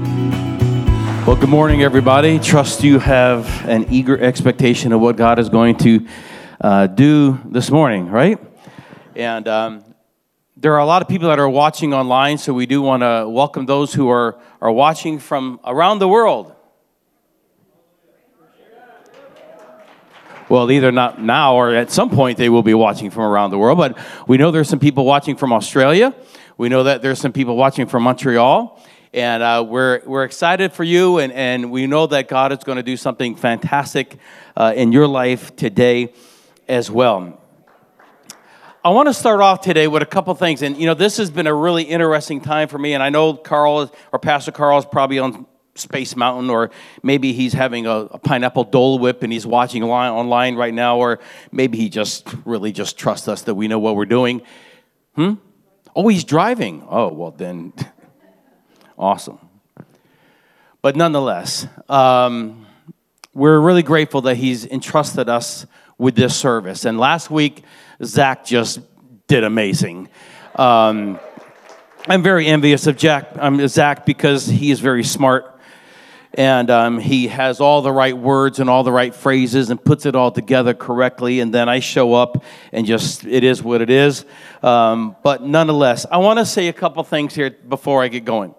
Well, good morning, everybody. Trust you have an eager expectation of what God is going to uh, do this morning, right? And um, there are a lot of people that are watching online, so we do want to welcome those who are, are watching from around the world. Well, either not now or at some point they will be watching from around the world, but we know there's some people watching from Australia. We know that there's some people watching from Montreal. And uh, we're, we're excited for you, and, and we know that God is going to do something fantastic uh, in your life today as well. I want to start off today with a couple things. And, you know, this has been a really interesting time for me. And I know Carl or Pastor Carl is probably on Space Mountain, or maybe he's having a, a pineapple Dole Whip and he's watching online right now, or maybe he just really just trusts us that we know what we're doing. Hmm? Oh, he's driving. Oh, well, then. Awesome. But nonetheless, um, we're really grateful that he's entrusted us with this service. And last week, Zach just did amazing. Um, I'm very envious of Jack, um, Zach because he is very smart and um, he has all the right words and all the right phrases and puts it all together correctly. And then I show up and just, it is what it is. Um, but nonetheless, I want to say a couple things here before I get going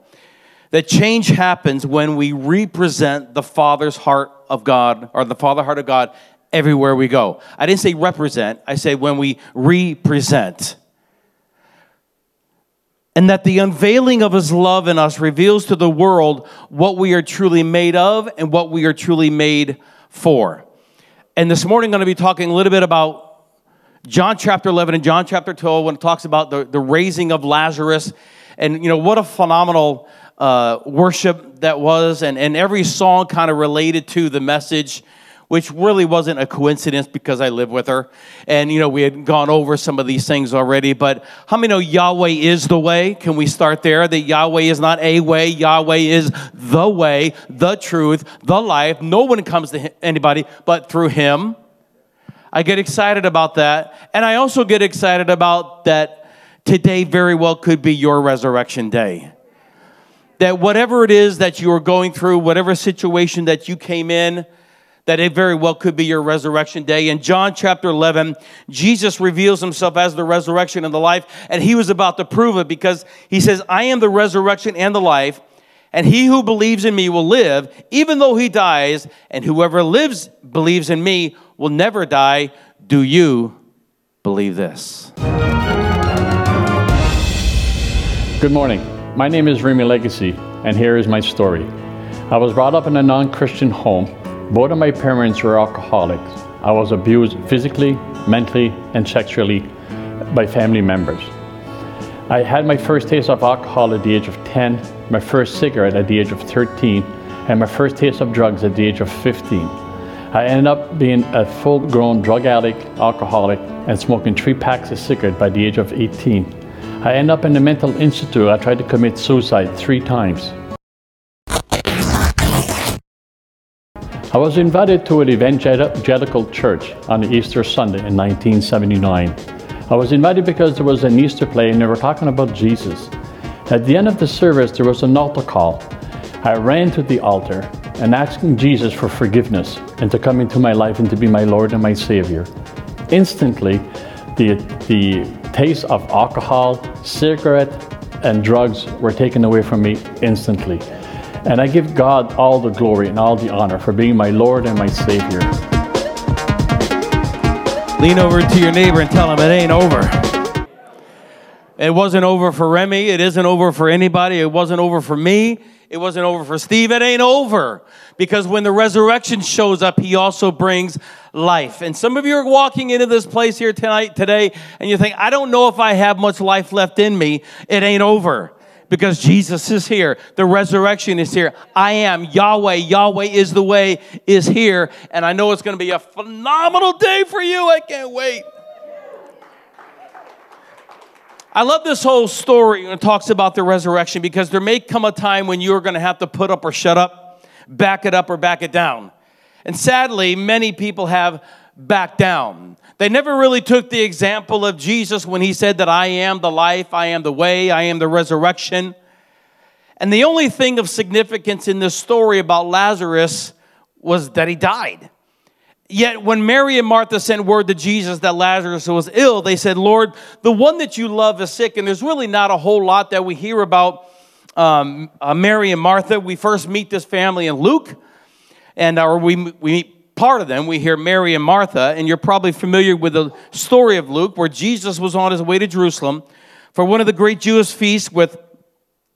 that change happens when we represent the Father's heart of God or the Father heart of God everywhere we go. I didn't say represent, I say when we represent. And that the unveiling of his love in us reveals to the world what we are truly made of and what we are truly made for. And this morning, I'm going to be talking a little bit about John chapter 11 and John chapter 12 when it talks about the, the raising of Lazarus. And, you know, what a phenomenal uh, worship that was, and, and every song kind of related to the message, which really wasn't a coincidence because I live with her. And, you know, we had gone over some of these things already, but how many know Yahweh is the way? Can we start there? That Yahweh is not a way, Yahweh is the way, the truth, the life. No one comes to anybody but through Him. I get excited about that. And I also get excited about that today very well could be your resurrection day that whatever it is that you are going through, whatever situation that you came in, that it very well could be your resurrection day. In John chapter 11, Jesus reveals himself as the resurrection and the life, and he was about to prove it because he says, I am the resurrection and the life, and he who believes in me will live, even though he dies, and whoever lives, believes in me, will never die. Do you believe this? Good morning. My name is Remy Legacy, and here is my story. I was brought up in a non Christian home. Both of my parents were alcoholics. I was abused physically, mentally, and sexually by family members. I had my first taste of alcohol at the age of 10, my first cigarette at the age of 13, and my first taste of drugs at the age of 15. I ended up being a full grown drug addict, alcoholic, and smoking three packs of cigarettes by the age of 18. I end up in a mental institute. I tried to commit suicide three times. I was invited to an evangelical church on Easter Sunday in 1979. I was invited because there was an Easter play and they were talking about Jesus. At the end of the service, there was an altar call. I ran to the altar and asking Jesus for forgiveness and to come into my life and to be my Lord and my Savior. Instantly, the, the taste of alcohol, cigarette, and drugs were taken away from me instantly. And I give God all the glory and all the honor for being my Lord and my Savior. Lean over to your neighbor and tell him it ain't over. It wasn't over for Remy. It isn't over for anybody. It wasn't over for me. It wasn't over for Steve. It ain't over. Because when the resurrection shows up, he also brings life. And some of you are walking into this place here tonight, today, and you think, I don't know if I have much life left in me. It ain't over because Jesus is here. The resurrection is here. I am Yahweh. Yahweh is the way, is here. And I know it's going to be a phenomenal day for you. I can't wait. I love this whole story when it talks about the resurrection because there may come a time when you're going to have to put up or shut up, back it up or back it down. And sadly, many people have backed down. They never really took the example of Jesus when he said that I am the life, I am the way, I am the resurrection. And the only thing of significance in this story about Lazarus was that he died. Yet when Mary and Martha sent word to Jesus that Lazarus was ill, they said, Lord, the one that you love is sick. And there's really not a whole lot that we hear about um, uh, Mary and Martha. We first meet this family in Luke, and or we, we meet part of them. We hear Mary and Martha, and you're probably familiar with the story of Luke where Jesus was on his way to Jerusalem for one of the great Jewish feasts with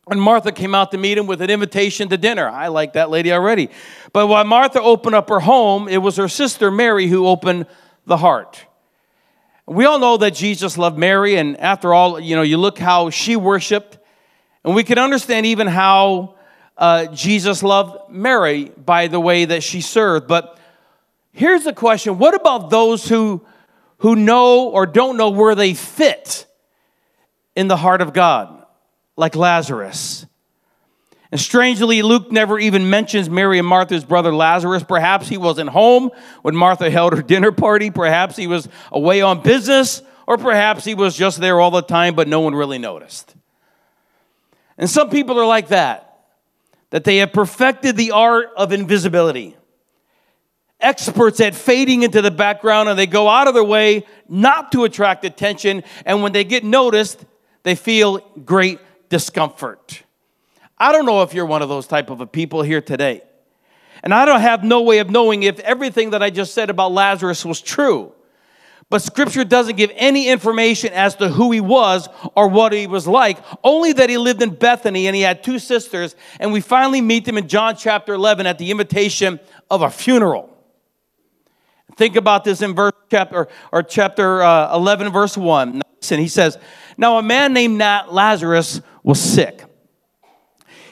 and Martha came out to meet him with an invitation to dinner. I like that lady already. But while Martha opened up her home, it was her sister Mary who opened the heart. We all know that Jesus loved Mary, and after all, you know, you look how she worshiped, and we can understand even how uh, Jesus loved Mary by the way that she served. But here's the question what about those who, who know or don't know where they fit in the heart of God? Like Lazarus. And strangely, Luke never even mentions Mary and Martha's brother Lazarus. Perhaps he wasn't home when Martha held her dinner party. Perhaps he was away on business. Or perhaps he was just there all the time, but no one really noticed. And some people are like that, that they have perfected the art of invisibility. Experts at fading into the background, and they go out of their way not to attract attention. And when they get noticed, they feel great discomfort. I don't know if you're one of those type of people here today. And I don't have no way of knowing if everything that I just said about Lazarus was true. But scripture doesn't give any information as to who he was or what he was like, only that he lived in Bethany and he had two sisters. And we finally meet them in John chapter 11 at the invitation of a funeral. Think about this in verse chapter or, chapter uh, 11, verse 1. Listen, he says, Now a man named Lazarus was sick.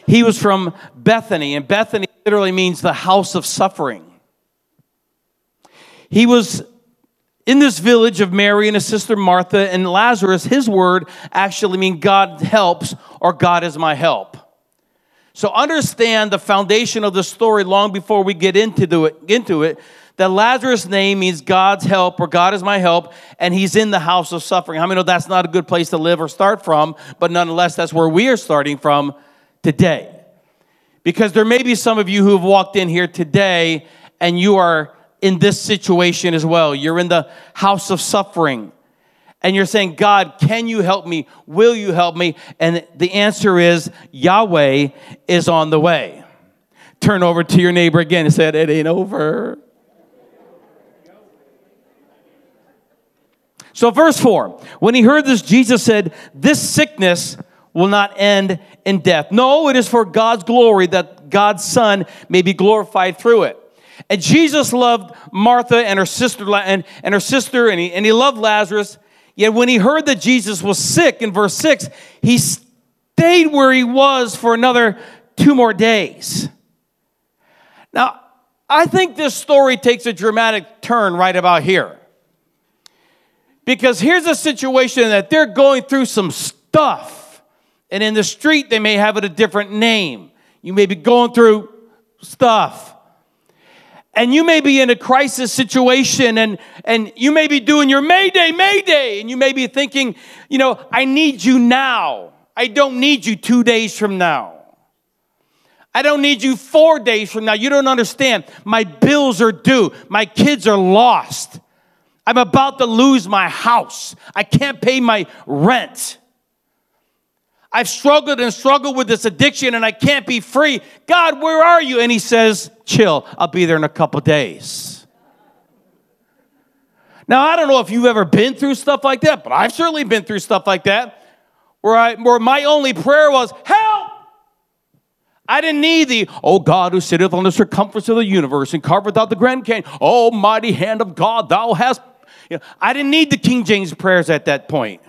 He was from Bethany, and Bethany literally means the house of suffering. He was in this village of Mary and his sister Martha and Lazarus. His word actually means God helps or God is my help. So understand the foundation of the story long before we get into it, into it that Lazarus' name means God's help or God is my help, and he's in the house of suffering. How many know that's not a good place to live or start from, but nonetheless, that's where we are starting from today. Because there may be some of you who have walked in here today and you are in this situation as well. You're in the house of suffering. And you're saying, God, can you help me? Will you help me? And the answer is Yahweh is on the way. Turn over to your neighbor again and say, It ain't over. So, verse 4 when he heard this, Jesus said, This sickness will not end in death. No, it is for God's glory that God's Son may be glorified through it. And Jesus loved Martha and her sister and, and her sister, and he, and he loved Lazarus. Yet when he heard that Jesus was sick in verse 6, he stayed where he was for another two more days. Now, I think this story takes a dramatic turn right about here. Because here's a situation that they're going through some stuff. And in the street, they may have it a different name. You may be going through stuff. And you may be in a crisis situation and, and you may be doing your Mayday, Mayday. And you may be thinking, you know, I need you now. I don't need you two days from now. I don't need you four days from now. You don't understand. My bills are due. My kids are lost. I'm about to lose my house. I can't pay my rent. I've struggled and struggled with this addiction and I can't be free. God, where are you? And he says, Chill, I'll be there in a couple days. Now, I don't know if you've ever been through stuff like that, but I've certainly been through stuff like that where, I, where my only prayer was, Help! I didn't need the, oh God who sitteth on the circumference of the universe and carveth out the grand canyon, oh mighty hand of God, thou hast you know, I didn't need the King James prayers at that point.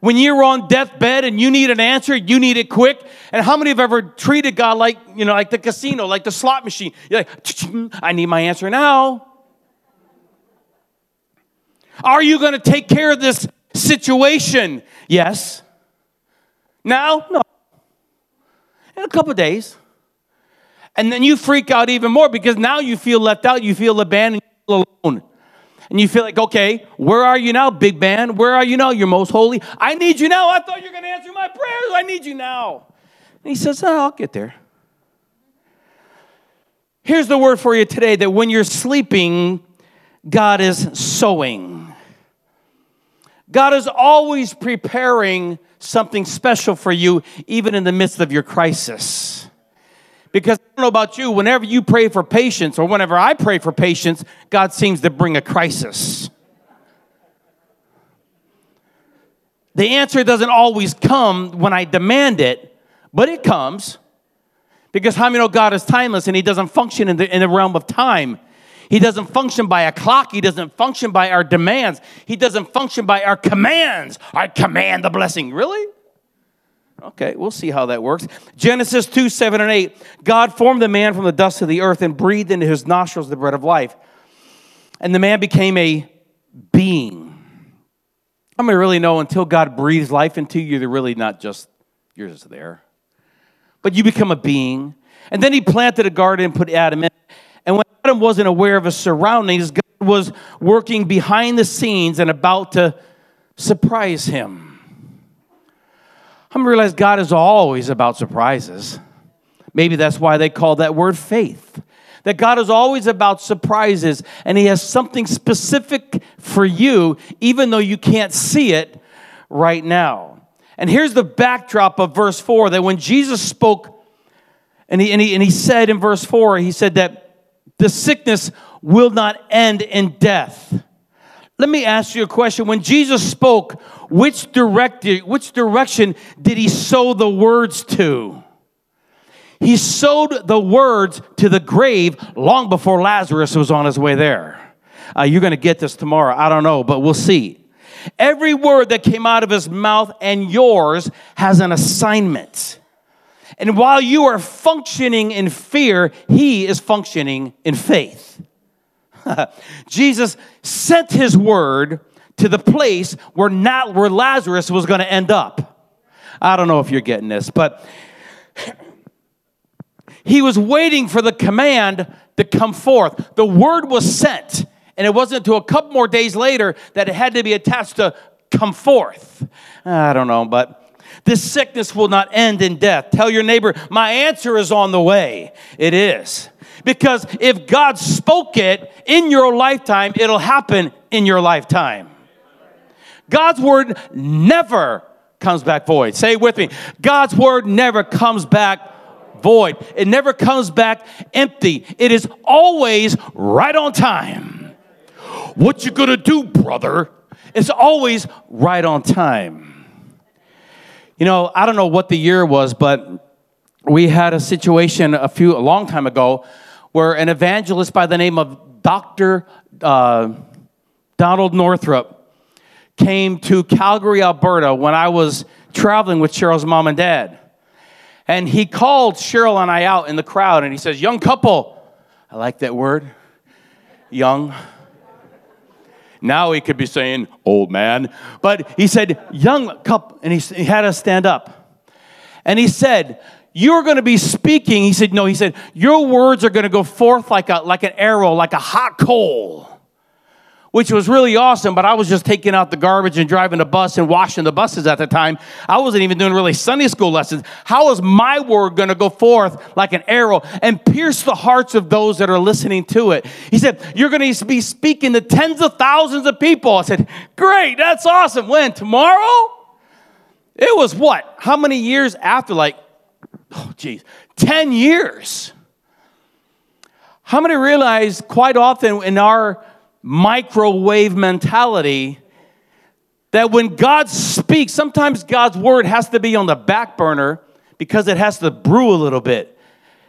When you're on deathbed and you need an answer, you need it quick. And how many have ever treated God like, you know, like the casino, like the slot machine? You're like, mm, I need my answer now. Are you going to take care of this situation? Yes. Now? No. In a couple days. And then you freak out even more because now you feel left out, you feel abandoned, you feel alone. And you feel like, okay, where are you now, big man? Where are you now? You're most holy. I need you now. I thought you were going to answer my prayers. I need you now. And he says, oh, I'll get there. Here's the word for you today that when you're sleeping, God is sowing. God is always preparing something special for you, even in the midst of your crisis. Because I don't know about you, whenever you pray for patience, or whenever I pray for patience, God seems to bring a crisis. The answer doesn't always come when I demand it, but it comes. Because how many know God is timeless and He doesn't function in the, in the realm of time? He doesn't function by a clock. He doesn't function by our demands. He doesn't function by our commands. I command the blessing. Really? Okay, we'll see how that works. Genesis 2 7 and 8. God formed the man from the dust of the earth and breathed into his nostrils the breath of life. And the man became a being. Going to really know until God breathes life into you, you're really not just, you're just there. But you become a being. And then he planted a garden and put Adam in. And when Adam wasn't aware of his surroundings, God was working behind the scenes and about to surprise him. I'm realize God is always about surprises. Maybe that's why they call that word faith. That God is always about surprises and He has something specific for you, even though you can't see it right now. And here's the backdrop of verse 4 that when Jesus spoke, and he, and he, and he said in verse 4, He said that the sickness will not end in death. Let me ask you a question. When Jesus spoke, which, directed, which direction did he sow the words to? He sowed the words to the grave long before Lazarus was on his way there. Uh, you're going to get this tomorrow. I don't know, but we'll see. Every word that came out of his mouth and yours has an assignment. And while you are functioning in fear, he is functioning in faith. Jesus sent his word to the place where not where Lazarus was going to end up. I don't know if you're getting this, but he was waiting for the command to come forth. The word was sent, and it wasn't until a couple more days later that it had to be attached to come forth. I don't know, but this sickness will not end in death. Tell your neighbor, my answer is on the way. It is. Because if God spoke it in your lifetime, it'll happen in your lifetime. God's word never comes back void. Say it with me. God's word never comes back void. It never comes back empty. It is always right on time. What you gonna do, brother? It's always right on time. You know, I don't know what the year was, but we had a situation a few a long time ago where an evangelist by the name of Dr. Uh, Donald Northrup came to Calgary, Alberta when I was traveling with Cheryl's mom and dad. And he called Cheryl and I out in the crowd and he says, Young couple. I like that word. Young. Now he could be saying old man. But he said, Young couple. And he, he had us stand up. And he said, you're going to be speaking. He said, No, he said, Your words are going to go forth like, a, like an arrow, like a hot coal, which was really awesome. But I was just taking out the garbage and driving the bus and washing the buses at the time. I wasn't even doing really Sunday school lessons. How is my word going to go forth like an arrow and pierce the hearts of those that are listening to it? He said, You're going to be speaking to tens of thousands of people. I said, Great, that's awesome. When? Tomorrow? It was what? How many years after? Like oh, geez, 10 years. How many realize quite often in our microwave mentality that when God speaks, sometimes God's word has to be on the back burner because it has to brew a little bit,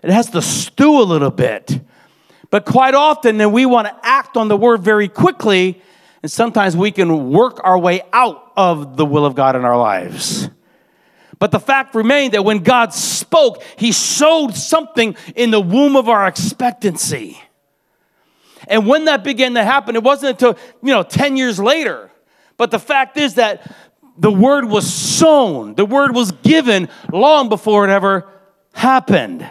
it has to stew a little bit. But quite often, then we want to act on the word very quickly And sometimes we can work our way out of the will of God in our lives. But the fact remained that when God spoke, He showed something in the womb of our expectancy. And when that began to happen, it wasn't until, you know, 10 years later. But the fact is that the word was sown, the word was given long before it ever happened.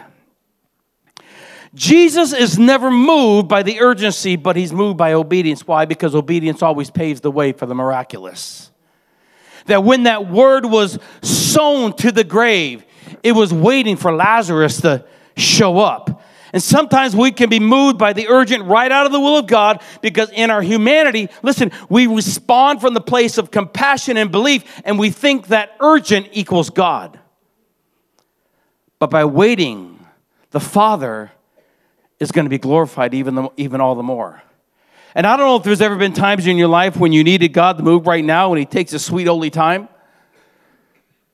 Jesus is never moved by the urgency, but he's moved by obedience. Why? Because obedience always paves the way for the miraculous. That when that word was sown to the grave, it was waiting for Lazarus to show up. And sometimes we can be moved by the urgent right out of the will of God because in our humanity, listen, we respond from the place of compassion and belief and we think that urgent equals God. But by waiting, the Father is going to be glorified even, the, even all the more. And I don't know if there's ever been times in your life when you needed God to move right now and He takes a sweet, holy time.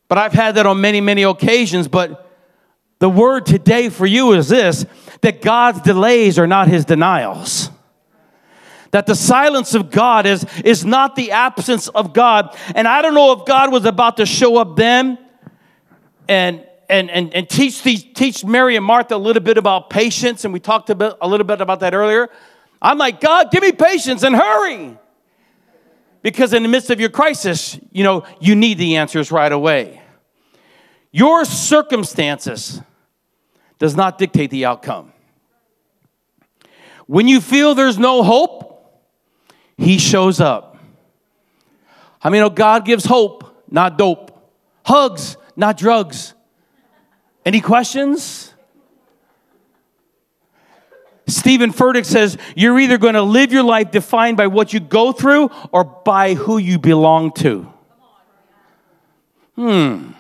But I've had that on many, many occasions. But the word today for you is this that God's delays are not his denials. That the silence of God is, is not the absence of God. And I don't know if God was about to show up then and and, and, and teach, these, teach Mary and Martha a little bit about patience, and we talked a, bit, a little bit about that earlier. I'm like, God, give me patience and hurry. Because in the midst of your crisis, you know, you need the answers right away. Your circumstances does not dictate the outcome. When you feel there's no hope, He shows up. I mean, oh, God gives hope, not dope. Hugs, not drugs. Any questions? Steven Furtick says, You're either going to live your life defined by what you go through or by who you belong to. Hmm.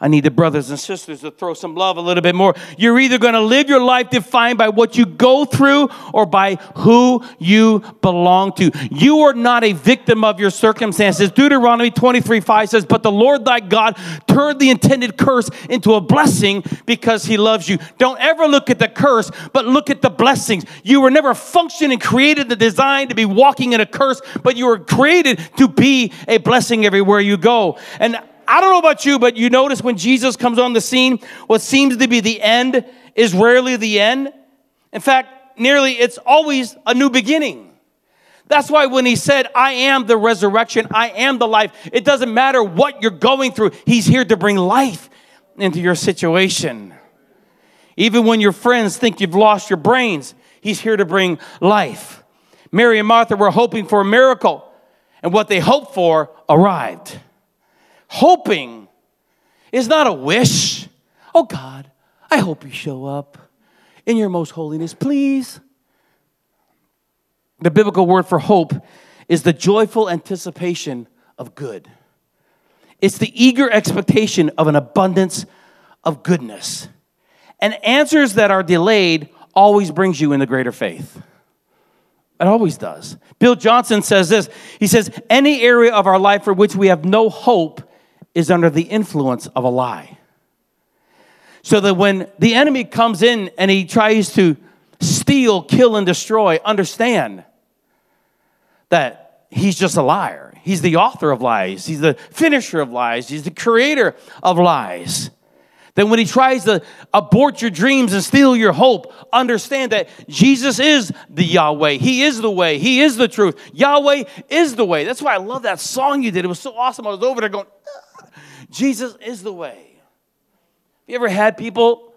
I need the brothers and sisters to throw some love a little bit more. You're either going to live your life defined by what you go through or by who you belong to. You are not a victim of your circumstances. Deuteronomy 23 5 says, But the Lord thy God turned the intended curse into a blessing because he loves you. Don't ever look at the curse, but look at the blessings. You were never functioning, created, the design to be walking in a curse, but you were created to be a blessing everywhere you go. And I don't know about you, but you notice when Jesus comes on the scene, what seems to be the end is rarely the end. In fact, nearly it's always a new beginning. That's why when he said, I am the resurrection, I am the life, it doesn't matter what you're going through, he's here to bring life into your situation. Even when your friends think you've lost your brains, he's here to bring life. Mary and Martha were hoping for a miracle, and what they hoped for arrived. Hoping is not a wish. Oh God, I hope you show up in your most holiness, please. The biblical word for hope is the joyful anticipation of good. It's the eager expectation of an abundance of goodness. And answers that are delayed always brings you into greater faith. It always does. Bill Johnson says this. He says, Any area of our life for which we have no hope is under the influence of a lie. So that when the enemy comes in and he tries to steal, kill, and destroy, understand that he's just a liar. He's the author of lies, he's the finisher of lies, he's the creator of lies. Then when he tries to abort your dreams and steal your hope, understand that Jesus is the Yahweh. He is the way. He is the truth. Yahweh is the way. That's why I love that song you did. It was so awesome. I was over there going, Jesus is the way. Have you ever had people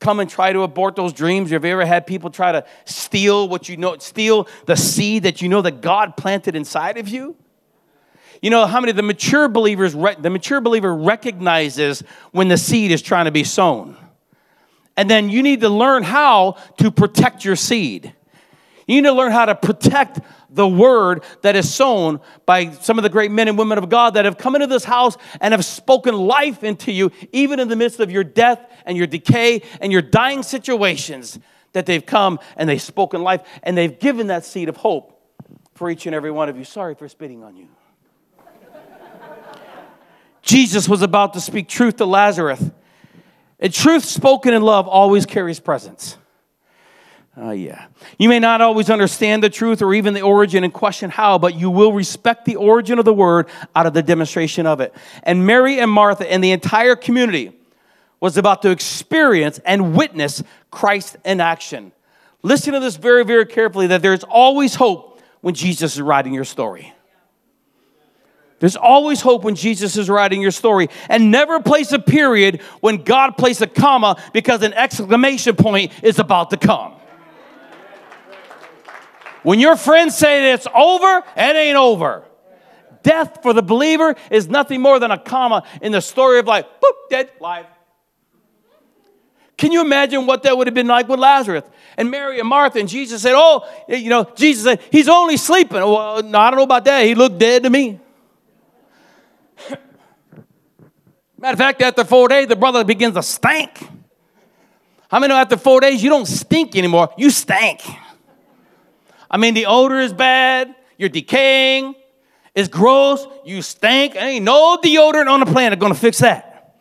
come and try to abort those dreams? Have you ever had people try to steal what you know, steal the seed that you know that God planted inside of you? You know how many the mature believers the mature believer recognizes when the seed is trying to be sown. And then you need to learn how to protect your seed. You need to learn how to protect the word that is sown by some of the great men and women of God that have come into this house and have spoken life into you, even in the midst of your death and your decay and your dying situations, that they've come and they've spoken life and they've given that seed of hope for each and every one of you. Sorry for spitting on you. Jesus was about to speak truth to Lazarus. And truth spoken in love always carries presence. Oh, yeah. You may not always understand the truth or even the origin and question how, but you will respect the origin of the word out of the demonstration of it. And Mary and Martha and the entire community was about to experience and witness Christ in action. Listen to this very, very carefully that there's always hope when Jesus is writing your story. There's always hope when Jesus is writing your story. And never place a period when God placed a comma because an exclamation point is about to come. When your friends say that it's over, it ain't over. Death for the believer is nothing more than a comma in the story of life. Boop, dead. Can you imagine what that would have been like with Lazarus and Mary and Martha? And Jesus said, Oh, you know, Jesus said, He's only sleeping. Well, no, I don't know about that. He looked dead to me. Matter of fact, after four days, the brother begins to stink. How many know after four days you don't stink anymore? You stank. I mean, the odor is bad, you're decaying, it's gross, you stink. Ain't no deodorant on the planet gonna fix that.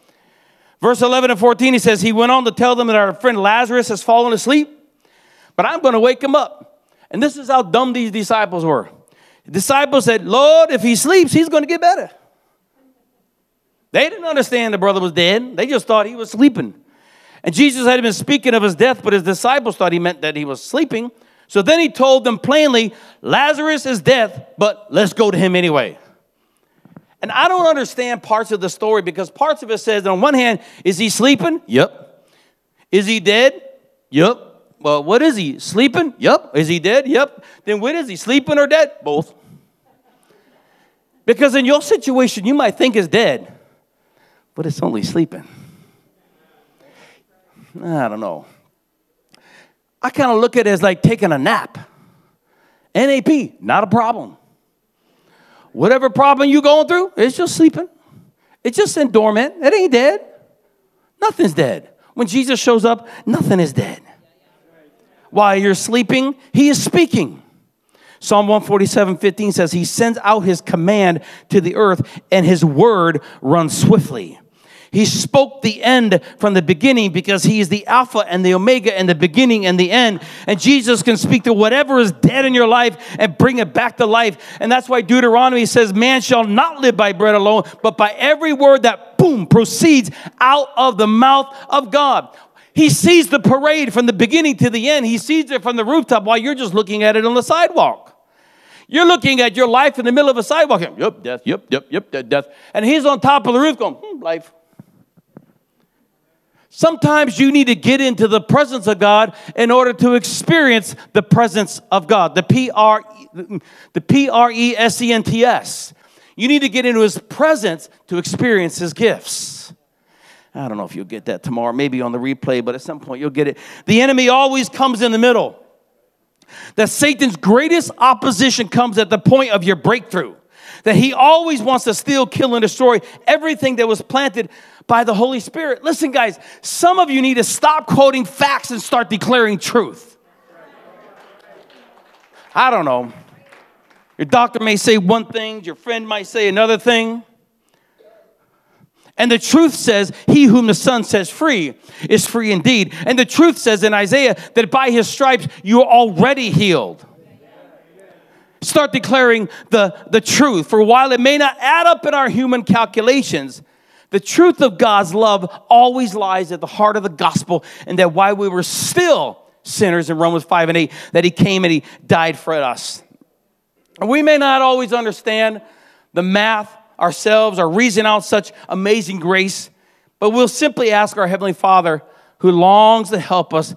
Verse 11 and 14, he says, He went on to tell them that our friend Lazarus has fallen asleep, but I'm gonna wake him up. And this is how dumb these disciples were. The disciples said, Lord, if he sleeps, he's gonna get better. They didn't understand the brother was dead, they just thought he was sleeping. And Jesus had been speaking of his death, but his disciples thought he meant that he was sleeping. So then he told them plainly, Lazarus is dead, but let's go to him anyway. And I don't understand parts of the story because parts of it says, on one hand, is he sleeping? Yep. Is he dead? Yep. Well, what is he? Sleeping? Yep. Is he dead? Yep. Then what is he? Sleeping or dead? Both. Because in your situation, you might think is dead, but it's only sleeping. I don't know. I kind of look at it as like taking a nap. NAP, not a problem. Whatever problem you're going through, it's just sleeping. It's just in dormant. It ain't dead. Nothing's dead. When Jesus shows up, nothing is dead. While you're sleeping, he is speaking. Psalm 147 15 says, He sends out His command to the earth, and His word runs swiftly. He spoke the end from the beginning because he is the Alpha and the Omega and the beginning and the end. And Jesus can speak to whatever is dead in your life and bring it back to life. And that's why Deuteronomy says, Man shall not live by bread alone, but by every word that, boom, proceeds out of the mouth of God. He sees the parade from the beginning to the end. He sees it from the rooftop while you're just looking at it on the sidewalk. You're looking at your life in the middle of a sidewalk. Yep, death, yep, yep, yep, death. And he's on top of the roof going, hmm, life. Sometimes you need to get into the presence of God in order to experience the presence of God. The P R the P R E S E N T S. You need to get into his presence to experience his gifts. I don't know if you'll get that tomorrow, maybe on the replay, but at some point you'll get it. The enemy always comes in the middle. That Satan's greatest opposition comes at the point of your breakthrough. That he always wants to steal, kill, and destroy everything that was planted by the Holy Spirit. Listen, guys, some of you need to stop quoting facts and start declaring truth. I don't know. Your doctor may say one thing, your friend might say another thing. And the truth says, He whom the Son says free is free indeed. And the truth says in Isaiah that by His stripes you are already healed. Start declaring the, the truth. For while it may not add up in our human calculations, the truth of God's love always lies at the heart of the gospel, and that while we were still sinners in Romans 5 and 8, that He came and He died for us. We may not always understand the math ourselves or reason out such amazing grace, but we'll simply ask our Heavenly Father, who longs to help us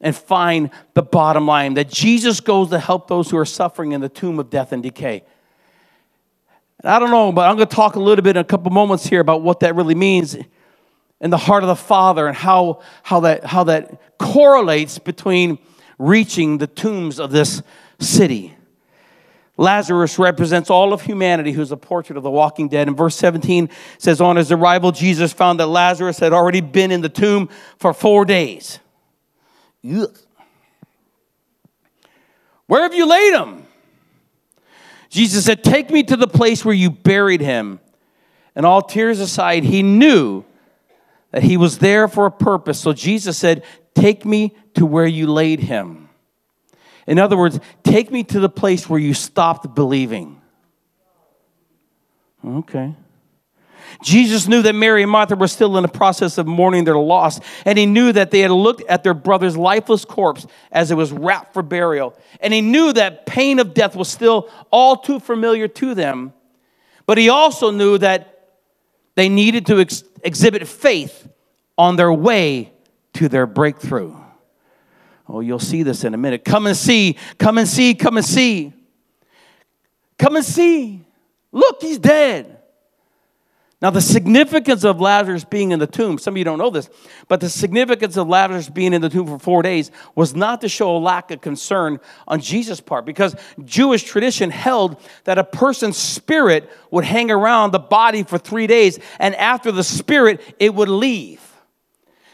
and find the bottom line that Jesus goes to help those who are suffering in the tomb of death and decay. I don't know, but I'm going to talk a little bit in a couple moments here about what that really means in the heart of the Father and how, how, that, how that correlates between reaching the tombs of this city. Lazarus represents all of humanity who's a portrait of the walking dead. And verse 17 says, On his arrival, Jesus found that Lazarus had already been in the tomb for four days. Ugh. Where have you laid him? Jesus said, Take me to the place where you buried him. And all tears aside, he knew that he was there for a purpose. So Jesus said, Take me to where you laid him. In other words, take me to the place where you stopped believing. Okay. Jesus knew that Mary and Martha were still in the process of mourning their loss, and he knew that they had looked at their brother's lifeless corpse as it was wrapped for burial. And he knew that pain of death was still all too familiar to them. But he also knew that they needed to ex- exhibit faith on their way to their breakthrough. Oh, you'll see this in a minute. Come and see, come and see, come and see. Come and see. Look, he's dead. Now, the significance of Lazarus being in the tomb, some of you don't know this, but the significance of Lazarus being in the tomb for four days was not to show a lack of concern on Jesus' part, because Jewish tradition held that a person's spirit would hang around the body for three days, and after the spirit, it would leave.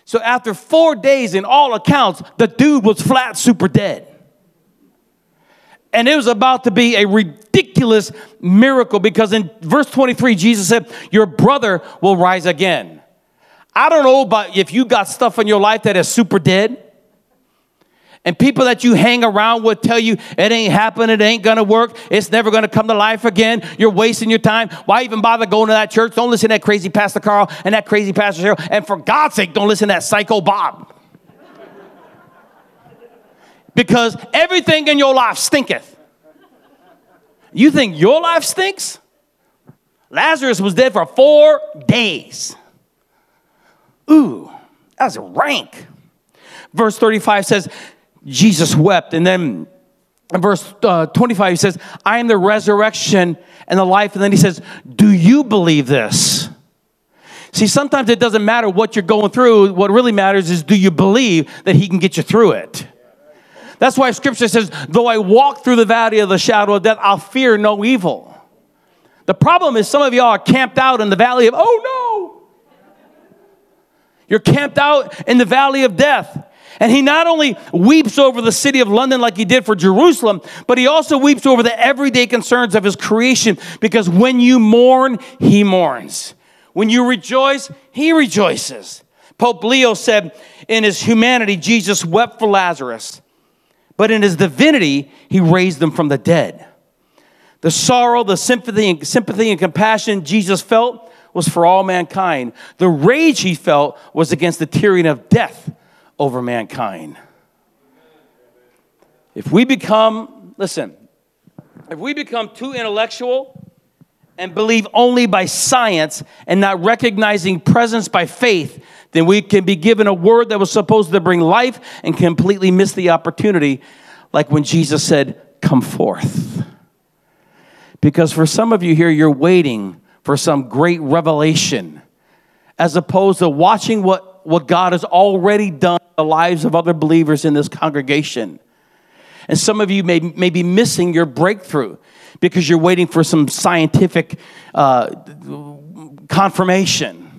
So, after four days, in all accounts, the dude was flat super dead. And it was about to be a ridiculous miracle because in verse 23, Jesus said, Your brother will rise again. I don't know about if you got stuff in your life that is super dead. And people that you hang around with tell you it ain't happening, it ain't gonna work, it's never gonna come to life again. You're wasting your time. Why even bother going to that church? Don't listen to that crazy Pastor Carl and that crazy Pastor Cheryl. And for God's sake, don't listen to that psycho Bob because everything in your life stinketh. You think your life stinks? Lazarus was dead for four days. Ooh, that's a rank. Verse 35 says, Jesus wept. And then verse uh, 25, he says, I am the resurrection and the life. And then he says, Do you believe this? See, sometimes it doesn't matter what you're going through. What really matters is do you believe that he can get you through it? That's why scripture says, though I walk through the valley of the shadow of death, I'll fear no evil. The problem is some of y'all are camped out in the valley of, oh no. You're camped out in the valley of death. And he not only weeps over the city of London like he did for Jerusalem, but he also weeps over the everyday concerns of his creation because when you mourn, he mourns. When you rejoice, he rejoices. Pope Leo said in his humanity, Jesus wept for Lazarus but in his divinity, he raised them from the dead. The sorrow, the sympathy, and, sympathy and compassion Jesus felt was for all mankind. The rage he felt was against the tyranny of death over mankind. If we become, listen, if we become too intellectual and believe only by science and not recognizing presence by faith, then we can be given a word that was supposed to bring life and completely miss the opportunity, like when Jesus said, Come forth. Because for some of you here, you're waiting for some great revelation as opposed to watching what, what God has already done in the lives of other believers in this congregation. And some of you may, may be missing your breakthrough because you're waiting for some scientific uh, confirmation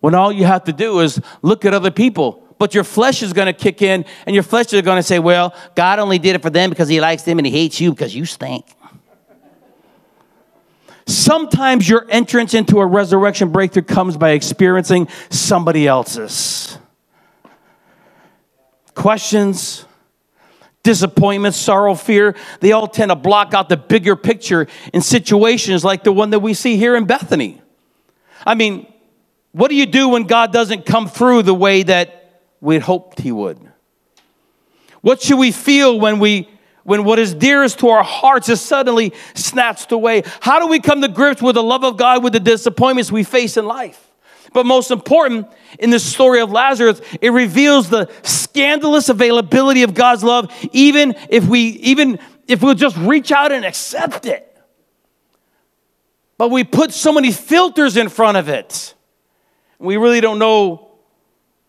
when all you have to do is look at other people. But your flesh is going to kick in, and your flesh is going to say, Well, God only did it for them because He likes them and He hates you because you stink. Sometimes your entrance into a resurrection breakthrough comes by experiencing somebody else's. Questions, disappointment, sorrow, fear, they all tend to block out the bigger picture in situations like the one that we see here in Bethany. I mean, what do you do when God doesn't come through the way that we'd hoped He would? What should we feel when we when what is dearest to our hearts is suddenly snatched away? How do we come to grips with the love of God with the disappointments we face in life? But most important, in the story of Lazarus, it reveals the scandalous availability of God's love, even if we even if we'll just reach out and accept it. But we put so many filters in front of it. We really don't know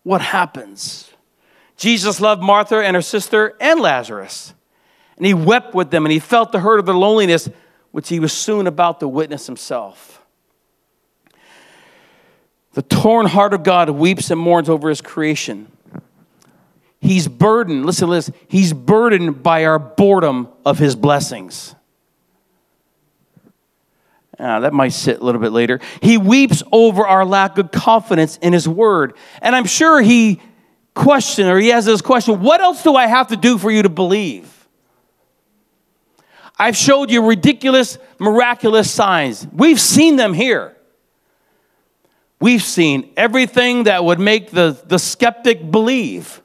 what happens. Jesus loved Martha and her sister and Lazarus, and he wept with them, and he felt the hurt of their loneliness, which he was soon about to witness himself. The torn heart of God weeps and mourns over his creation. He's burdened, listen to this, he's burdened by our boredom of his blessings. Uh, that might sit a little bit later. He weeps over our lack of confidence in His Word. And I'm sure He question, or he has this question what else do I have to do for you to believe? I've showed you ridiculous, miraculous signs. We've seen them here. We've seen everything that would make the, the skeptic believe.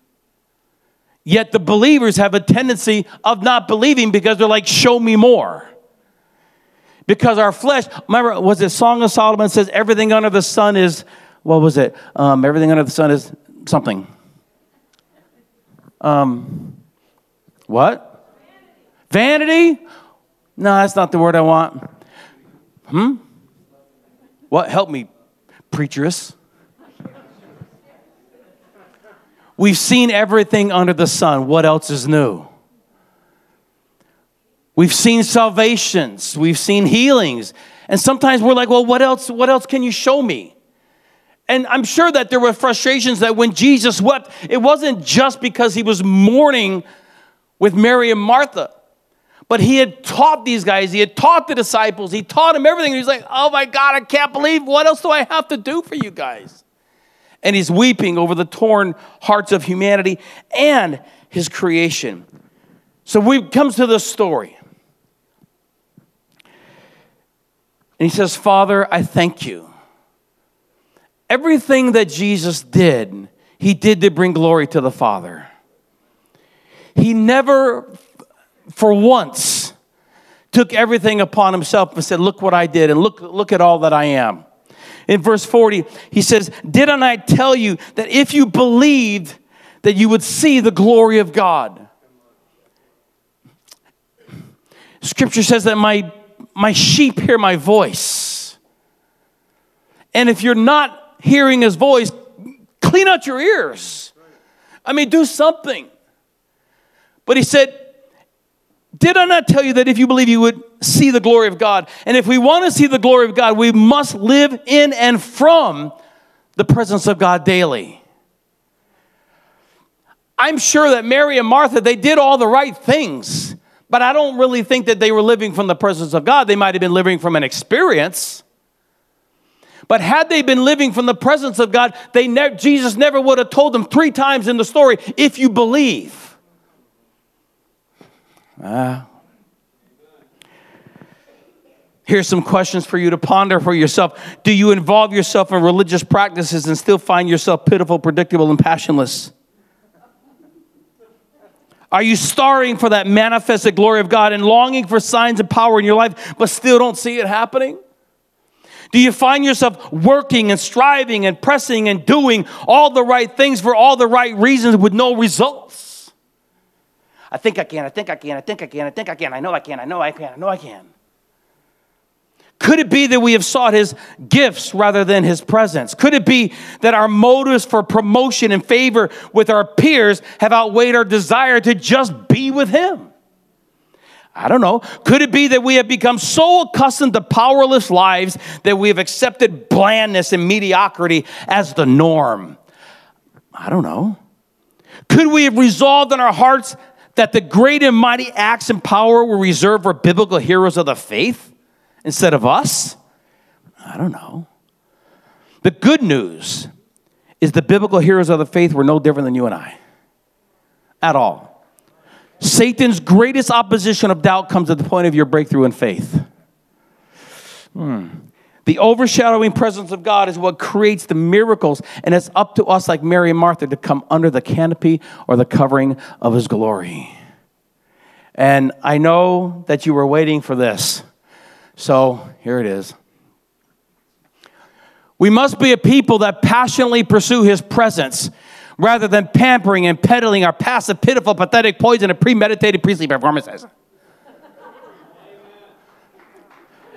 Yet the believers have a tendency of not believing because they're like, show me more. Because our flesh, remember, was it Song of Solomon says everything under the sun is, what was it? Um, everything under the sun is something. Um, what? Vanity? No, that's not the word I want. Hmm? What? Help me, preacheress. We've seen everything under the sun. What else is new? We've seen salvations, we've seen healings. And sometimes we're like, well, what else, what else can you show me? And I'm sure that there were frustrations that when Jesus wept, it wasn't just because he was mourning with Mary and Martha, but he had taught these guys, he had taught the disciples, he taught them everything. He's like, oh my God, I can't believe, what else do I have to do for you guys? And he's weeping over the torn hearts of humanity and his creation. So we comes to the story. And he says, Father, I thank you. Everything that Jesus did, he did to bring glory to the Father. He never, for once, took everything upon himself and said, Look what I did, and look, look at all that I am. In verse 40, he says, Didn't I tell you that if you believed, that you would see the glory of God? Scripture says that my my sheep hear my voice. And if you're not hearing his voice, clean out your ears. I mean, do something. But he said, Did I not tell you that if you believe, you would see the glory of God? And if we want to see the glory of God, we must live in and from the presence of God daily. I'm sure that Mary and Martha, they did all the right things. But I don't really think that they were living from the presence of God. They might have been living from an experience. But had they been living from the presence of God, they ne- Jesus never would have told them three times in the story, if you believe. Uh, here's some questions for you to ponder for yourself. Do you involve yourself in religious practices and still find yourself pitiful, predictable, and passionless? Are you starving for that manifested glory of God and longing for signs of power in your life, but still don't see it happening? Do you find yourself working and striving and pressing and doing all the right things for all the right reasons with no results? I think I can, I think I can, I think I can, I think I can, I know I can, I know I can, I know I can. Could it be that we have sought his gifts rather than his presence? Could it be that our motives for promotion and favor with our peers have outweighed our desire to just be with him? I don't know. Could it be that we have become so accustomed to powerless lives that we have accepted blandness and mediocrity as the norm? I don't know. Could we have resolved in our hearts that the great and mighty acts and power were reserved for biblical heroes of the faith? Instead of us? I don't know. The good news is the biblical heroes of the faith were no different than you and I at all. Satan's greatest opposition of doubt comes at the point of your breakthrough in faith. Hmm. The overshadowing presence of God is what creates the miracles, and it's up to us, like Mary and Martha, to come under the canopy or the covering of His glory. And I know that you were waiting for this. So here it is. We must be a people that passionately pursue his presence rather than pampering and peddling our passive, pitiful, pathetic poison of premeditated priestly performances.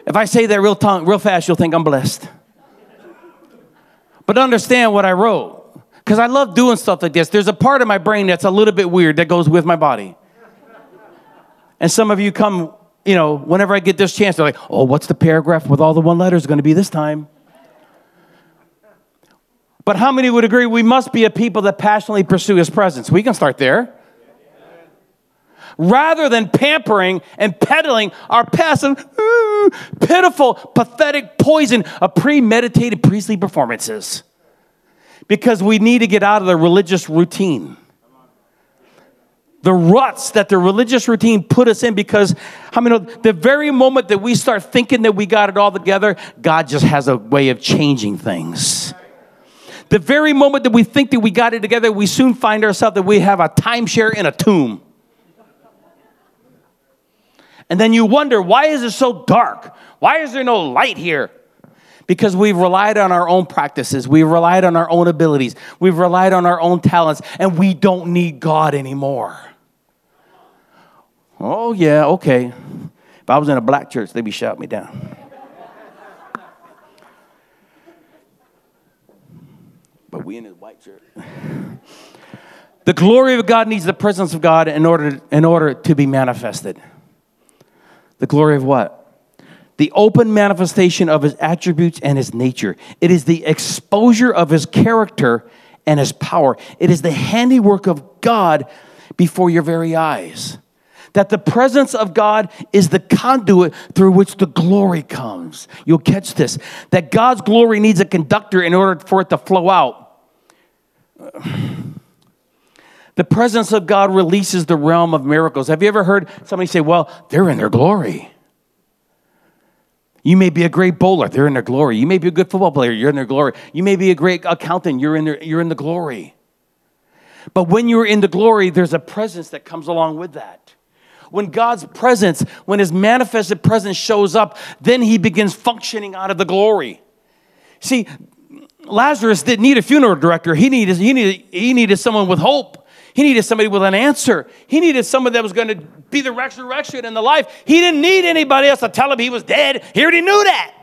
If I say that real, tongue, real fast, you'll think I'm blessed. But understand what I wrote. Because I love doing stuff like this. There's a part of my brain that's a little bit weird that goes with my body. And some of you come you know, whenever I get this chance, they're like, oh, what's the paragraph with all the one letters going to be this time? But how many would agree we must be a people that passionately pursue his presence? We can start there. Rather than pampering and peddling our passive, uh, pitiful, pathetic poison of premeditated priestly performances. because we need to get out of the religious routine. The ruts that the religious routine put us in because, I mean, the very moment that we start thinking that we got it all together, God just has a way of changing things. The very moment that we think that we got it together, we soon find ourselves that we have a timeshare in a tomb. And then you wonder, why is it so dark? Why is there no light here? Because we've relied on our own practices, we've relied on our own abilities, we've relied on our own talents, and we don't need God anymore. Oh, yeah, okay. If I was in a black church, they'd be shouting me down. but we in a white church. The glory of God needs the presence of God in order, in order to be manifested. The glory of what? The open manifestation of his attributes and his nature. It is the exposure of his character and his power. It is the handiwork of God before your very eyes that the presence of God is the conduit through which the glory comes. You'll catch this that God's glory needs a conductor in order for it to flow out. The presence of God releases the realm of miracles. Have you ever heard somebody say, Well, they're in their glory? You may be a great bowler, they're in their glory. You may be a good football player, you're in their glory. You may be a great accountant, you're in, their, you're in the glory. But when you're in the glory, there's a presence that comes along with that when God's presence, when his manifested presence shows up, then he begins functioning out of the glory. See, Lazarus didn't need a funeral director. He needed, he needed, he needed someone with hope. He needed somebody with an answer. He needed someone that was going to be the resurrection and the life. He didn't need anybody else to tell him he was dead. He already knew that.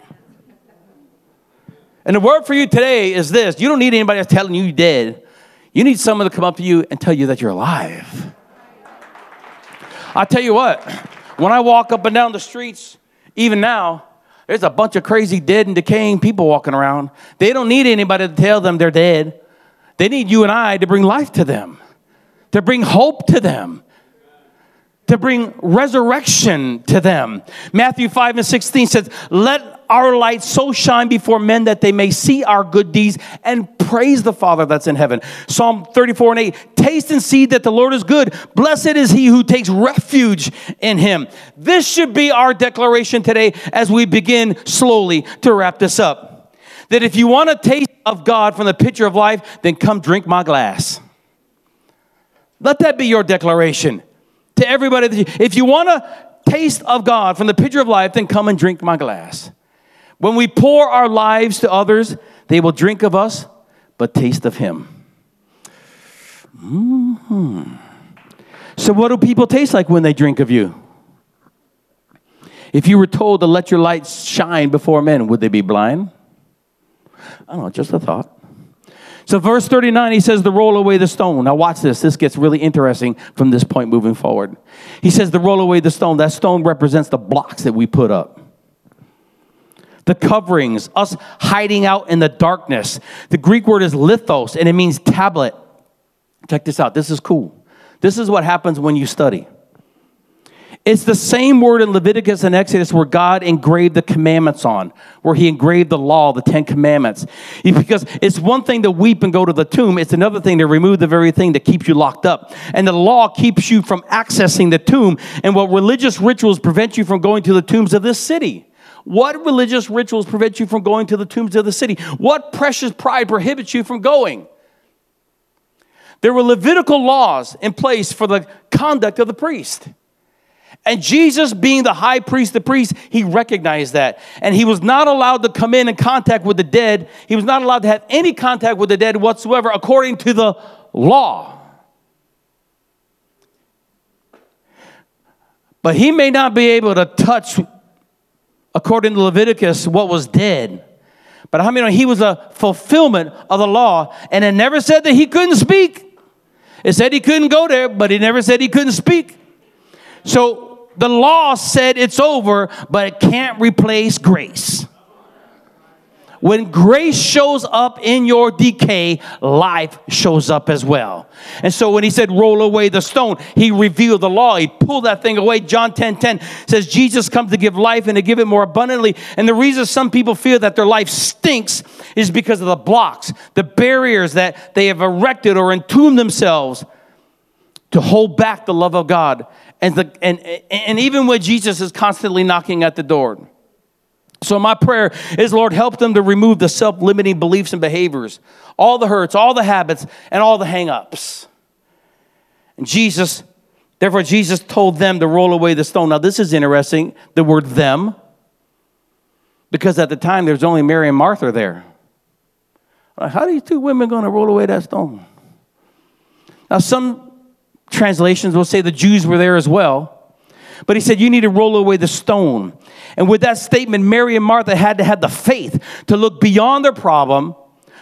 And the word for you today is this you don't need anybody else telling you you're dead. You need someone to come up to you and tell you that you're alive. I tell you what, when I walk up and down the streets, even now, there's a bunch of crazy, dead, and decaying people walking around. They don't need anybody to tell them they're dead. They need you and I to bring life to them, to bring hope to them, to bring resurrection to them. Matthew 5 and 16 says, Let our light so shine before men that they may see our good deeds and praise the Father that's in heaven. Psalm 34 and 8 Taste and see that the Lord is good. Blessed is he who takes refuge in him. This should be our declaration today as we begin slowly to wrap this up. That if you want a taste of God from the pitcher of life, then come drink my glass. Let that be your declaration to everybody. If you want a taste of God from the pitcher of life, then come and drink my glass. When we pour our lives to others, they will drink of us, but taste of Him. Mm-hmm. So, what do people taste like when they drink of you? If you were told to let your light shine before men, would they be blind? I don't know, just a thought. So, verse 39, he says, to roll away the stone. Now, watch this. This gets really interesting from this point moving forward. He says, to roll away the stone. That stone represents the blocks that we put up the coverings, us hiding out in the darkness. The Greek word is lithos, and it means tablet. Check this out. This is cool. This is what happens when you study. It's the same word in Leviticus and Exodus where God engraved the commandments on, where He engraved the law, the Ten Commandments. Because it's one thing to weep and go to the tomb, it's another thing to remove the very thing that keeps you locked up. And the law keeps you from accessing the tomb, and what religious rituals prevent you from going to the tombs of this city. What religious rituals prevent you from going to the tombs of the city? What precious pride prohibits you from going? There were Levitical laws in place for the conduct of the priest. And Jesus, being the high priest, the priest, he recognized that. And he was not allowed to come in and contact with the dead. He was not allowed to have any contact with the dead whatsoever according to the law. But he may not be able to touch according to Leviticus, what was dead. But how many know he was a fulfillment of the law, and it never said that he couldn't speak. It said he couldn't go there, but it never said he couldn't speak. So the law said it's over, but it can't replace grace. When grace shows up in your decay, life shows up as well. And so when he said, roll away the stone, he revealed the law. He pulled that thing away. John 10 10 says, Jesus comes to give life and to give it more abundantly. And the reason some people feel that their life stinks is because of the blocks, the barriers that they have erected or entombed themselves to hold back the love of God. And, the, and, and even when Jesus is constantly knocking at the door. So, my prayer is, Lord, help them to remove the self limiting beliefs and behaviors, all the hurts, all the habits, and all the hang ups. And Jesus, therefore, Jesus told them to roll away the stone. Now, this is interesting, the word them, because at the time there's only Mary and Martha there. How are these two women going to roll away that stone? Now, some translations will say the Jews were there as well. But he said, You need to roll away the stone. And with that statement, Mary and Martha had to have the faith to look beyond their problem,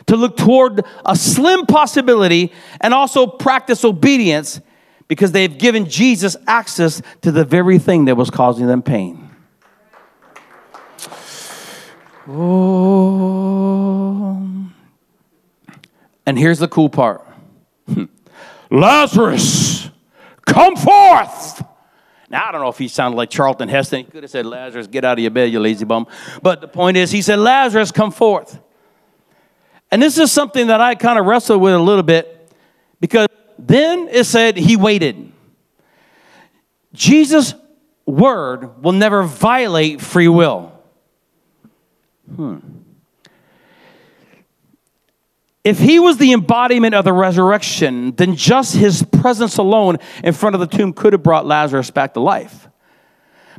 to look toward a slim possibility, and also practice obedience because they've given Jesus access to the very thing that was causing them pain. Oh. And here's the cool part Lazarus, come forth. Now, I don't know if he sounded like Charlton Heston. He could have said, Lazarus, get out of your bed, you lazy bum. But the point is, he said, Lazarus, come forth. And this is something that I kind of wrestled with a little bit because then it said he waited. Jesus' word will never violate free will. Hmm. If he was the embodiment of the resurrection, then just his presence alone in front of the tomb could have brought Lazarus back to life.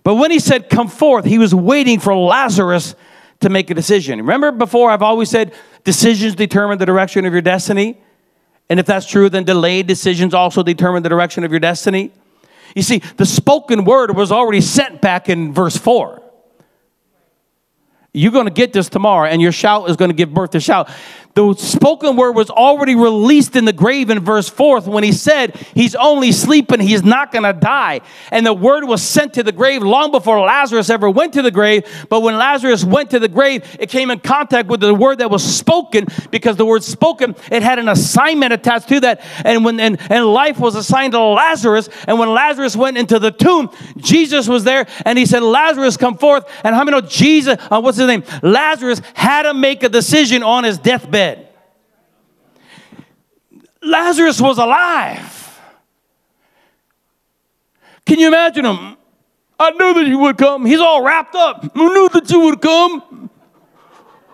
But when he said, Come forth, he was waiting for Lazarus to make a decision. Remember before, I've always said decisions determine the direction of your destiny. And if that's true, then delayed decisions also determine the direction of your destiny. You see, the spoken word was already sent back in verse 4. You're going to get this tomorrow, and your shout is going to give birth to shout the spoken word was already released in the grave in verse 4 when he said he's only sleeping, he's not going to die. And the word was sent to the grave long before Lazarus ever went to the grave. But when Lazarus went to the grave, it came in contact with the word that was spoken because the word spoken, it had an assignment attached to that. And when and, and life was assigned to Lazarus, and when Lazarus went into the tomb, Jesus was there and he said, Lazarus, come forth. And how many know Jesus, uh, what's his name? Lazarus had to make a decision on his deathbed. Lazarus was alive. Can you imagine him? I knew that you would come. He's all wrapped up. I knew that you would come.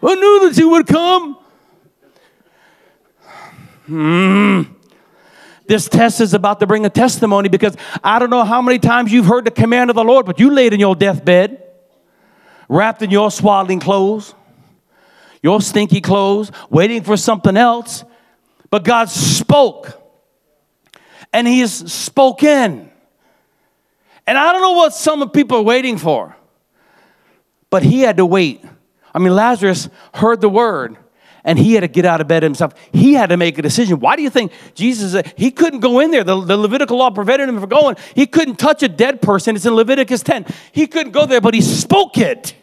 I knew that you would come. Hmm. This test is about to bring a testimony because I don't know how many times you've heard the command of the Lord, but you laid in your deathbed, wrapped in your swaddling clothes, your stinky clothes, waiting for something else. But God spoke, and He has spoken. And I don't know what some people are waiting for, but He had to wait. I mean, Lazarus heard the word and he had to get out of bed himself. He had to make a decision. Why do you think Jesus, uh, he couldn't go in there? The, the, Levitical law prevented him from going. He couldn't touch a dead person. It's in Leviticus 10. He couldn't go there, but he spoke it.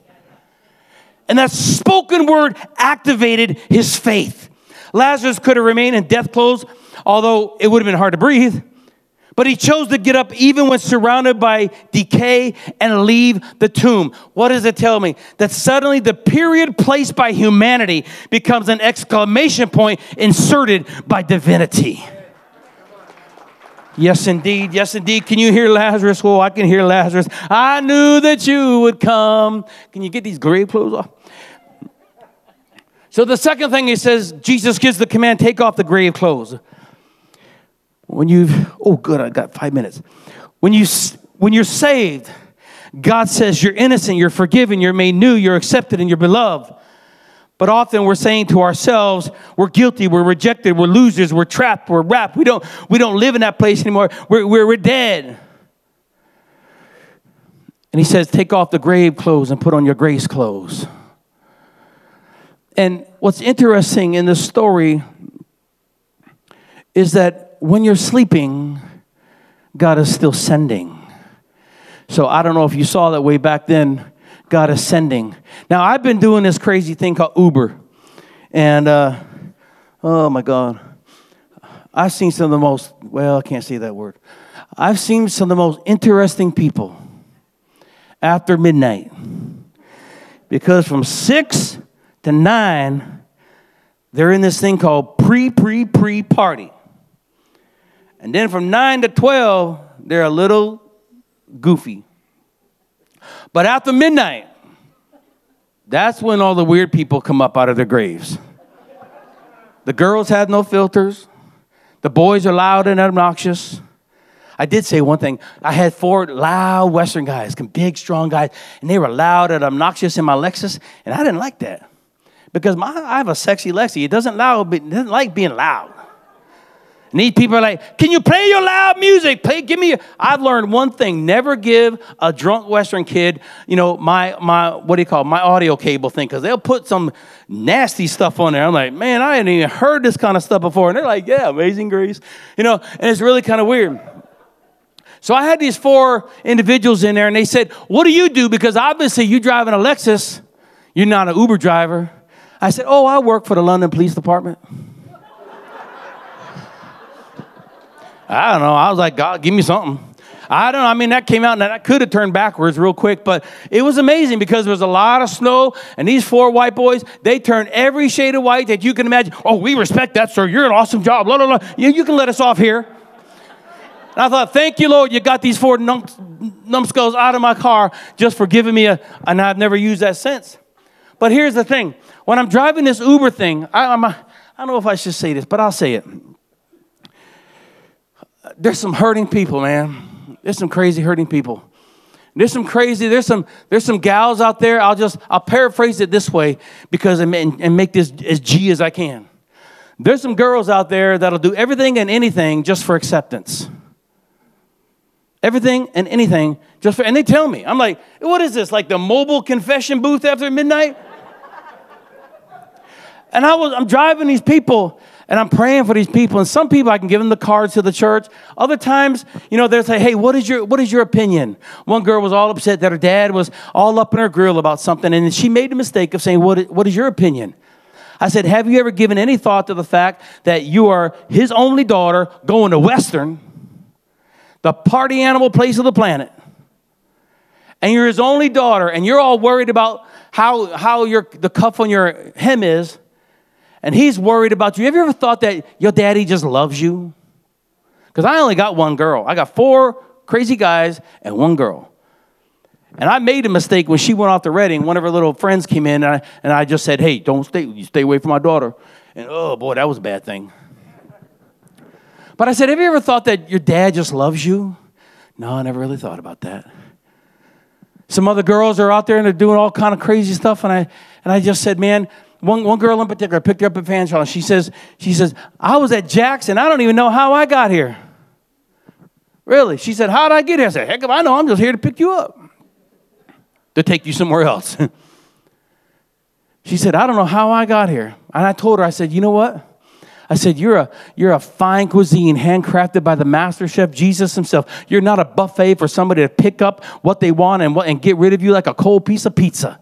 And that spoken word activated his faith. Lazarus could have remained in death clothes, although it would have been hard to breathe. But he chose to get up even when surrounded by decay and leave the tomb. What does it tell me? That suddenly the period placed by humanity becomes an exclamation point inserted by divinity. Yes, indeed. Yes, indeed. Can you hear Lazarus? Oh, I can hear Lazarus. I knew that you would come. Can you get these grave clothes off? So the second thing he says, Jesus gives the command, take off the grave clothes. When you've, oh, good, I got five minutes. When, you, when you're saved, God says you're innocent, you're forgiven, you're made new, you're accepted, and you're beloved. But often we're saying to ourselves, we're guilty, we're rejected, we're losers, we're trapped, we're wrapped. We don't, we don't live in that place anymore. We're, we're, we're dead. And he says, take off the grave clothes and put on your grace clothes. And what's interesting in this story is that when you're sleeping, God is still sending. So I don't know if you saw that way back then God is sending. Now, I've been doing this crazy thing called Uber. And, uh, oh my God. I've seen some of the most, well, I can't say that word. I've seen some of the most interesting people after midnight. Because from six to nine, they're in this thing called pre, pre, pre party. And then from nine to 12, they're a little goofy. But after midnight, that's when all the weird people come up out of their graves. The girls had no filters. The boys are loud and obnoxious. I did say one thing. I had four loud Western guys, big, strong guys, and they were loud and obnoxious in my Lexus, and I didn't like that because my, I have a sexy Lexi. It doesn't loud, it doesn't like being loud. These people are like, "Can you play your loud music? Play, give me." I've learned one thing: never give a drunk Western kid, you know, my my what do you call it, my audio cable thing, because they'll put some nasty stuff on there. I'm like, man, I hadn't even heard this kind of stuff before, and they're like, "Yeah, Amazing Grace," you know, and it's really kind of weird. So I had these four individuals in there, and they said, What do you do? Because obviously you drive an Lexus, you're not an Uber driver. I said, Oh, I work for the London Police Department. I don't know. I was like, God, give me something. I don't know. I mean, that came out and that could have turned backwards real quick, but it was amazing because there was a lot of snow, and these four white boys, they turned every shade of white that you can imagine. Oh, we respect that, sir. You're an awesome job. Blah, blah, blah. You, you can let us off here. And I thought, thank you, Lord, you got these four num- numbskulls out of my car just for giving me a, and I've never used that since. But here's the thing when I'm driving this Uber thing, I, I'm I don't know if I should say this, but I'll say it. There's some hurting people, man. There's some crazy hurting people. There's some crazy, there's some, there's some gals out there. I'll just, I'll paraphrase it this way because, and, and make this as G as I can. There's some girls out there that'll do everything and anything just for acceptance everything and anything just for, and they tell me, I'm like, what is this, like the mobile confession booth after midnight? And I was, I'm driving these people and I'm praying for these people. And some people I can give them the cards to the church. Other times, you know, they'll say, hey, what is your, what is your opinion? One girl was all upset that her dad was all up in her grill about something. And she made the mistake of saying, what, what is your opinion? I said, have you ever given any thought to the fact that you are his only daughter going to Western? the party animal place of the planet, and you're his only daughter, and you're all worried about how, how your, the cuff on your hem is, and he's worried about you. Have you ever thought that your daddy just loves you? Because I only got one girl. I got four crazy guys and one girl. And I made a mistake when she went off the Reading. One of her little friends came in, and I, and I just said, Hey, don't stay, stay away from my daughter. And oh boy, that was a bad thing. But I said, Have you ever thought that your dad just loves you? No, I never really thought about that. Some other girls are out there and they're doing all kind of crazy stuff, and I and I just said, Man, one, one girl in particular picked her up at Fanshawe, and she says, she says, I was at Jackson. I don't even know how I got here. Really? She said, How did I get here? I said, Heck if I know, I'm just here to pick you up. To take you somewhere else. she said, I don't know how I got here. And I told her, I said, you know what? I said, You're a, you're a fine cuisine handcrafted by the master chef, Jesus himself. You're not a buffet for somebody to pick up what they want and, and get rid of you like a cold piece of pizza.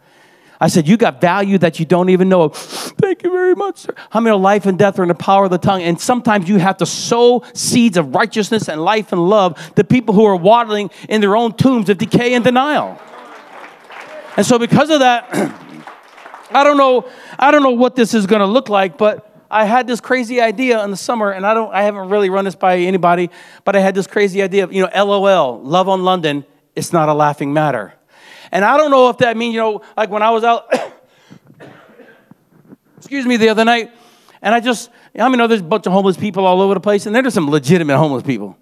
I said, You got value that you don't even know. Thank you very much, sir. How many life and death are in the power of the tongue? And sometimes you have to sow seeds of righteousness and life and love to people who are waddling in their own tombs of decay and denial. And so, because of that, I don't know, I don't know what this is going to look like, but I had this crazy idea in the summer, and I don't, I haven't really run this by anybody, but I had this crazy idea of, you know, LOL, love on London, it's not a laughing matter. And I don't know if that means, you know, like when I was out, excuse me, the other night, and I just, I mean, there's a bunch of homeless people all over the place, and there's some legitimate homeless people.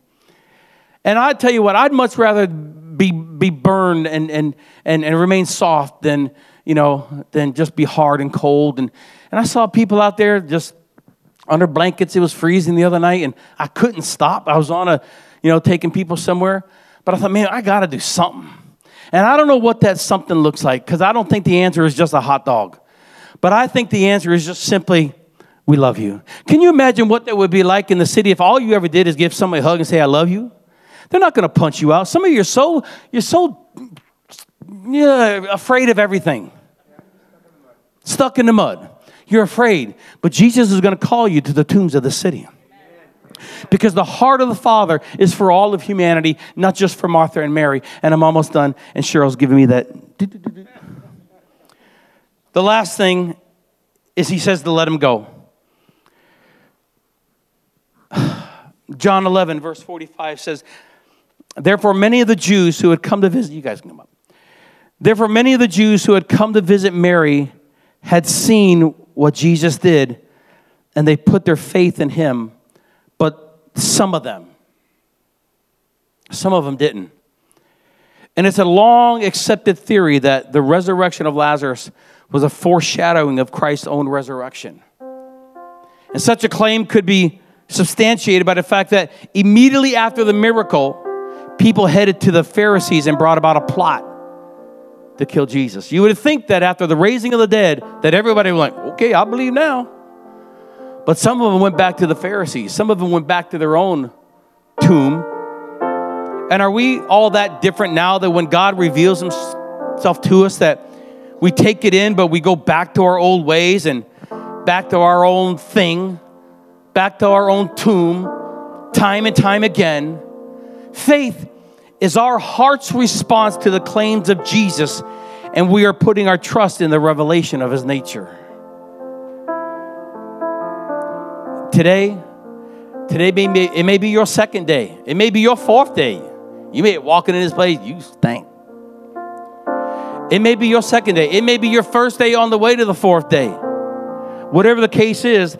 And I tell you what, I'd much rather be, be burned and, and, and, and remain soft than, you know, than just be hard and cold. And, and I saw people out there just under blankets. It was freezing the other night, and I couldn't stop. I was on a, you know, taking people somewhere. But I thought, man, I got to do something. And I don't know what that something looks like because I don't think the answer is just a hot dog. But I think the answer is just simply, we love you. Can you imagine what that would be like in the city if all you ever did is give somebody a hug and say, I love you? They're not going to punch you out. Some of you are so, you're so yeah, afraid of everything, stuck in the mud. You're afraid. But Jesus is going to call you to the tombs of the city. Because the heart of the Father is for all of humanity, not just for Martha and Mary. And I'm almost done, and Cheryl's giving me that. The last thing is he says to let him go. John 11, verse 45 says, Therefore, many of the Jews who had come to visit, you guys can come up. Therefore, many of the Jews who had come to visit Mary had seen what Jesus did, and they put their faith in him. Some of them, some of them didn't. And it's a long accepted theory that the resurrection of Lazarus was a foreshadowing of Christ's own resurrection. And such a claim could be substantiated by the fact that immediately after the miracle, people headed to the Pharisees and brought about a plot to kill Jesus. You would think that after the raising of the dead, that everybody was like, okay, I believe now. But some of them went back to the Pharisees. Some of them went back to their own tomb. And are we all that different now that when God reveals himself to us that we take it in, but we go back to our old ways and back to our own thing, back to our own tomb, time and time again. Faith is our heart's response to the claims of Jesus, and we are putting our trust in the revelation of his nature. Today, today may be, it may be your second day. It may be your fourth day. You may be walking in this place, you stink. It may be your second day. It may be your first day on the way to the fourth day. Whatever the case is,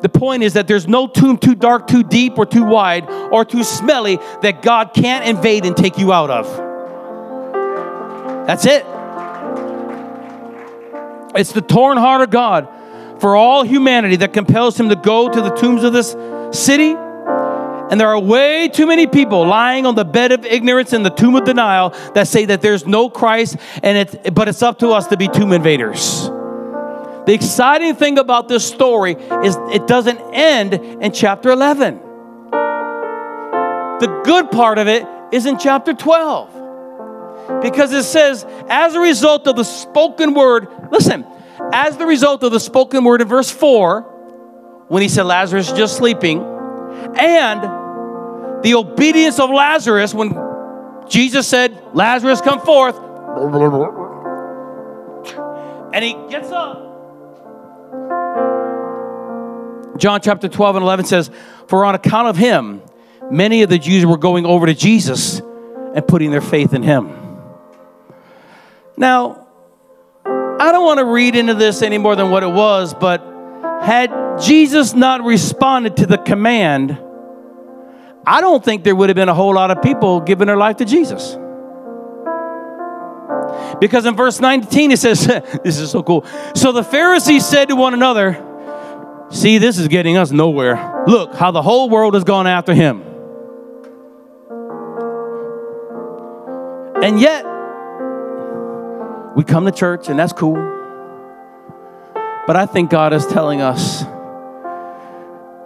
the point is that there's no tomb too dark, too deep, or too wide, or too smelly that God can't invade and take you out of. That's it. It's the torn heart of God for all humanity that compels him to go to the tombs of this city and there are way too many people lying on the bed of ignorance in the tomb of denial that say that there's no Christ, and it, but it's up to us to be tomb invaders. The exciting thing about this story is it doesn't end in chapter 11. The good part of it is in chapter 12. Because it says, as a result of the spoken word, listen, as the result of the spoken word in verse 4, when he said Lazarus is just sleeping, and the obedience of Lazarus when Jesus said, Lazarus, come forth. And he gets up. John chapter 12 and 11 says, For on account of him, many of the Jews were going over to Jesus and putting their faith in him. Now, I don't want to read into this any more than what it was, but had Jesus not responded to the command, I don't think there would have been a whole lot of people giving their life to Jesus. Because in verse 19 it says, This is so cool. So the Pharisees said to one another, See, this is getting us nowhere. Look how the whole world has gone after him. And yet, we come to church, and that's cool. But I think God is telling us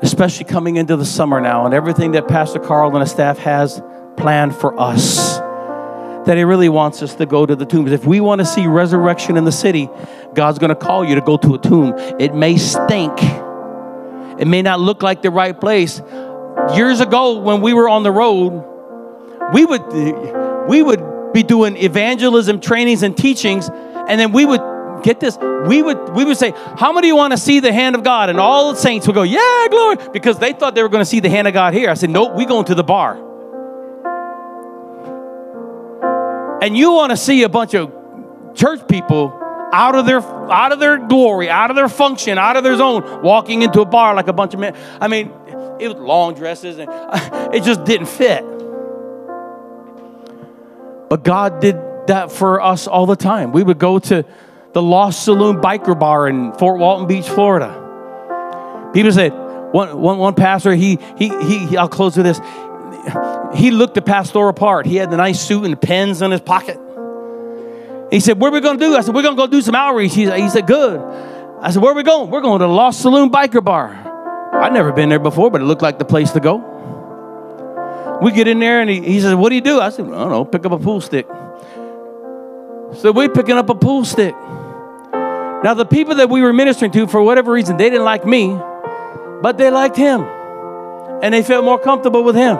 especially coming into the summer now and everything that Pastor Carl and his staff has planned for us. That he really wants us to go to the tombs. If we want to see resurrection in the city, God's going to call you to go to a tomb. It may stink, it may not look like the right place. Years ago, when we were on the road, we would we would be doing evangelism trainings and teachings, and then we would get this, we would we would say, How many of you want to see the hand of God? And all the saints would go, Yeah, glory, because they thought they were going to see the hand of God here. I said, Nope, we going to the bar. And you want to see a bunch of church people out of their out of their glory, out of their function, out of their zone, walking into a bar like a bunch of men. I mean, it was long dresses and it just didn't fit. But God did that for us all the time. We would go to the Lost Saloon Biker Bar in Fort Walton Beach, Florida. People said, one, one, one pastor, he, he, he, I'll close with this. He looked the pastor apart. He had the nice suit and pens in his pocket. He said, What are we going to do? I said, We're going to go do some outreach. He, he said, Good. I said, Where are we going? We're going to the Lost Saloon Biker Bar. I'd never been there before, but it looked like the place to go. We get in there and he, he says, What do you do? I said, I don't know, pick up a pool stick. So we're picking up a pool stick. Now, the people that we were ministering to, for whatever reason, they didn't like me, but they liked him. And they felt more comfortable with him.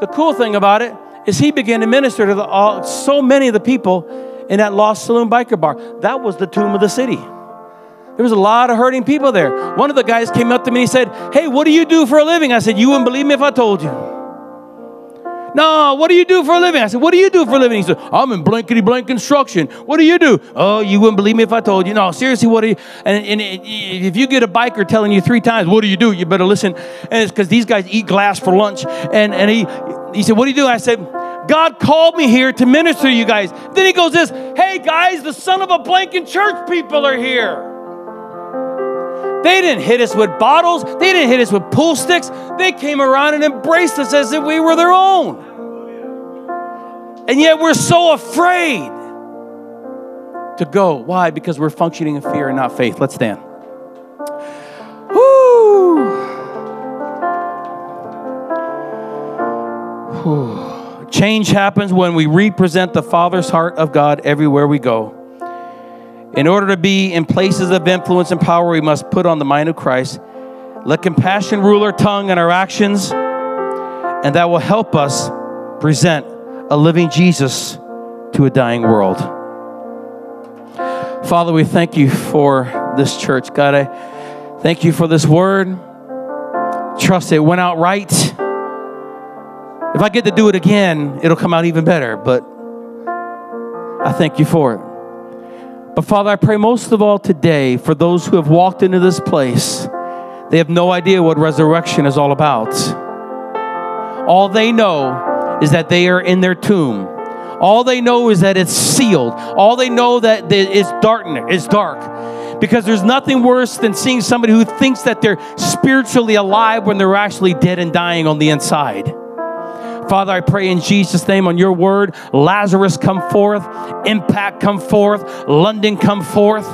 The cool thing about it is he began to minister to the, all, so many of the people in that Lost Saloon Biker Bar. That was the tomb of the city. There was a lot of hurting people there. One of the guys came up to me and he said, Hey, what do you do for a living? I said, You wouldn't believe me if I told you. No, what do you do for a living? I said, What do you do for a living? He said, I'm in blankety blank construction. What do you do? Oh, you wouldn't believe me if I told you. No, seriously, what do you? And, and if you get a biker telling you three times, What do you do? You better listen. And it's because these guys eat glass for lunch. And, and he, he said, What do you do? I said, God called me here to minister to you guys. Then he goes, This, hey guys, the son of a blanking church people are here. They didn't hit us with bottles. They didn't hit us with pool sticks. They came around and embraced us as if we were their own. And yet we're so afraid to go. Why? Because we're functioning in fear and not faith. Let's stand. Woo. Change happens when we represent the Father's heart of God everywhere we go. In order to be in places of influence and power, we must put on the mind of Christ. Let compassion rule our tongue and our actions, and that will help us present a living Jesus to a dying world. Father, we thank you for this church. God, I thank you for this word. Trust it went out right. If I get to do it again, it'll come out even better, but I thank you for it. But Father, I pray most of all today for those who have walked into this place, they have no idea what resurrection is all about. All they know is that they are in their tomb. All they know is that it's sealed. All they know that it's dark. It's dark. Because there's nothing worse than seeing somebody who thinks that they're spiritually alive when they're actually dead and dying on the inside. Father, I pray in Jesus' name on your word, Lazarus come forth, impact come forth, London come forth.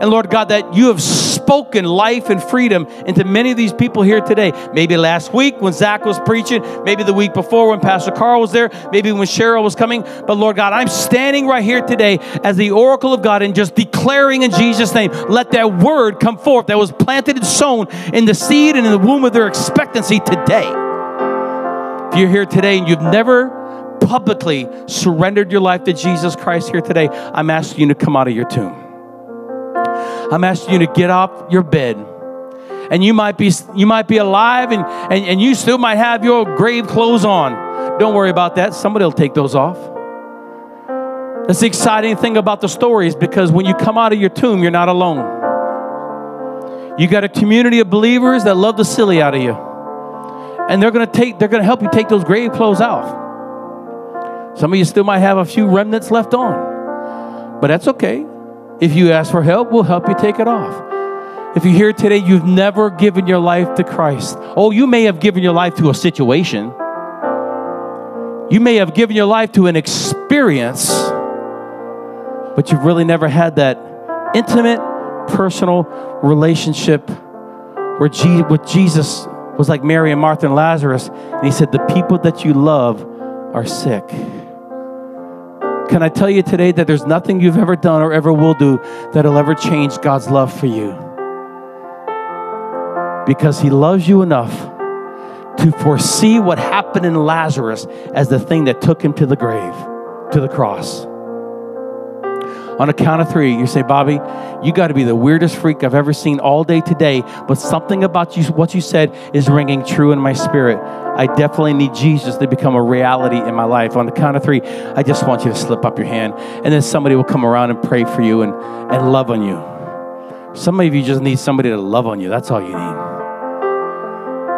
And Lord God, that you have spoken life and freedom into many of these people here today. Maybe last week when Zach was preaching, maybe the week before when Pastor Carl was there, maybe when Cheryl was coming. But Lord God, I'm standing right here today as the oracle of God and just declaring in Jesus' name, let that word come forth that was planted and sown in the seed and in the womb of their expectancy today. You're here today and you've never publicly surrendered your life to Jesus Christ here today, I'm asking you to come out of your tomb. I'm asking you to get off your bed. And you might be you might be alive and, and, and you still might have your grave clothes on. Don't worry about that. Somebody will take those off. That's the exciting thing about the story is because when you come out of your tomb, you're not alone. You got a community of believers that love the silly out of you and they're going to take they're going to help you take those grave clothes off. Some of you still might have a few remnants left on but that's okay. If you ask for help we'll help you take it off. If you're here today you've never given your life to christ. Oh you may have given your life to a situation. You may have given your life to an experience but you've really never had that intimate personal relationship where with jesus was like Mary and Martha and Lazarus. And he said, The people that you love are sick. Can I tell you today that there's nothing you've ever done or ever will do that'll ever change God's love for you? Because he loves you enough to foresee what happened in Lazarus as the thing that took him to the grave, to the cross. On a count of three, you say, Bobby, you got to be the weirdest freak I've ever seen all day today, but something about you, what you said is ringing true in my spirit. I definitely need Jesus to become a reality in my life. On the count of three, I just want you to slip up your hand, and then somebody will come around and pray for you and, and love on you. Some of you just need somebody to love on you. That's all you need.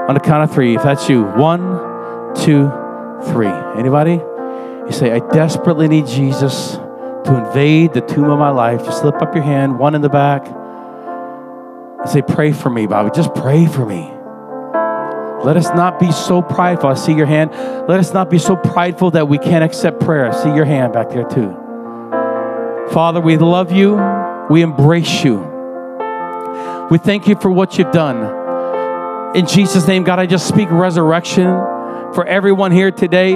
On the count of three, if that's you, one, two, three. Anybody? You say, I desperately need Jesus to invade the tomb of my life, just slip up your hand, one in the back, and say, Pray for me, Bobby. Just pray for me. Let us not be so prideful. I see your hand. Let us not be so prideful that we can't accept prayer. I see your hand back there, too. Father, we love you. We embrace you. We thank you for what you've done. In Jesus' name, God, I just speak resurrection for everyone here today.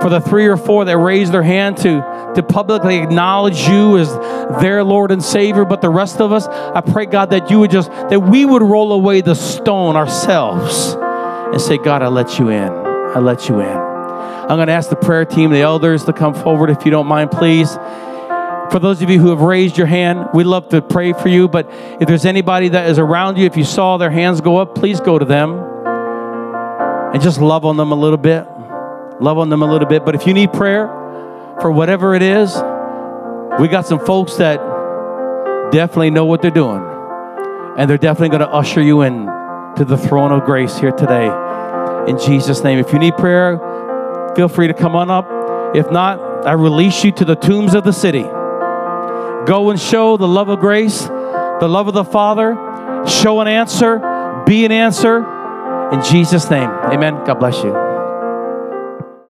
For the three or four that raised their hand to to publicly acknowledge you as their Lord and Savior. But the rest of us, I pray, God, that you would just, that we would roll away the stone ourselves and say, God, I let you in. I let you in. I'm going to ask the prayer team, the elders, to come forward if you don't mind, please. For those of you who have raised your hand, we'd love to pray for you. But if there's anybody that is around you, if you saw their hands go up, please go to them and just love on them a little bit. Love on them a little bit. But if you need prayer for whatever it is, we got some folks that definitely know what they're doing. And they're definitely going to usher you in to the throne of grace here today. In Jesus' name. If you need prayer, feel free to come on up. If not, I release you to the tombs of the city. Go and show the love of grace, the love of the Father. Show an answer, be an answer. In Jesus' name, amen. God bless you.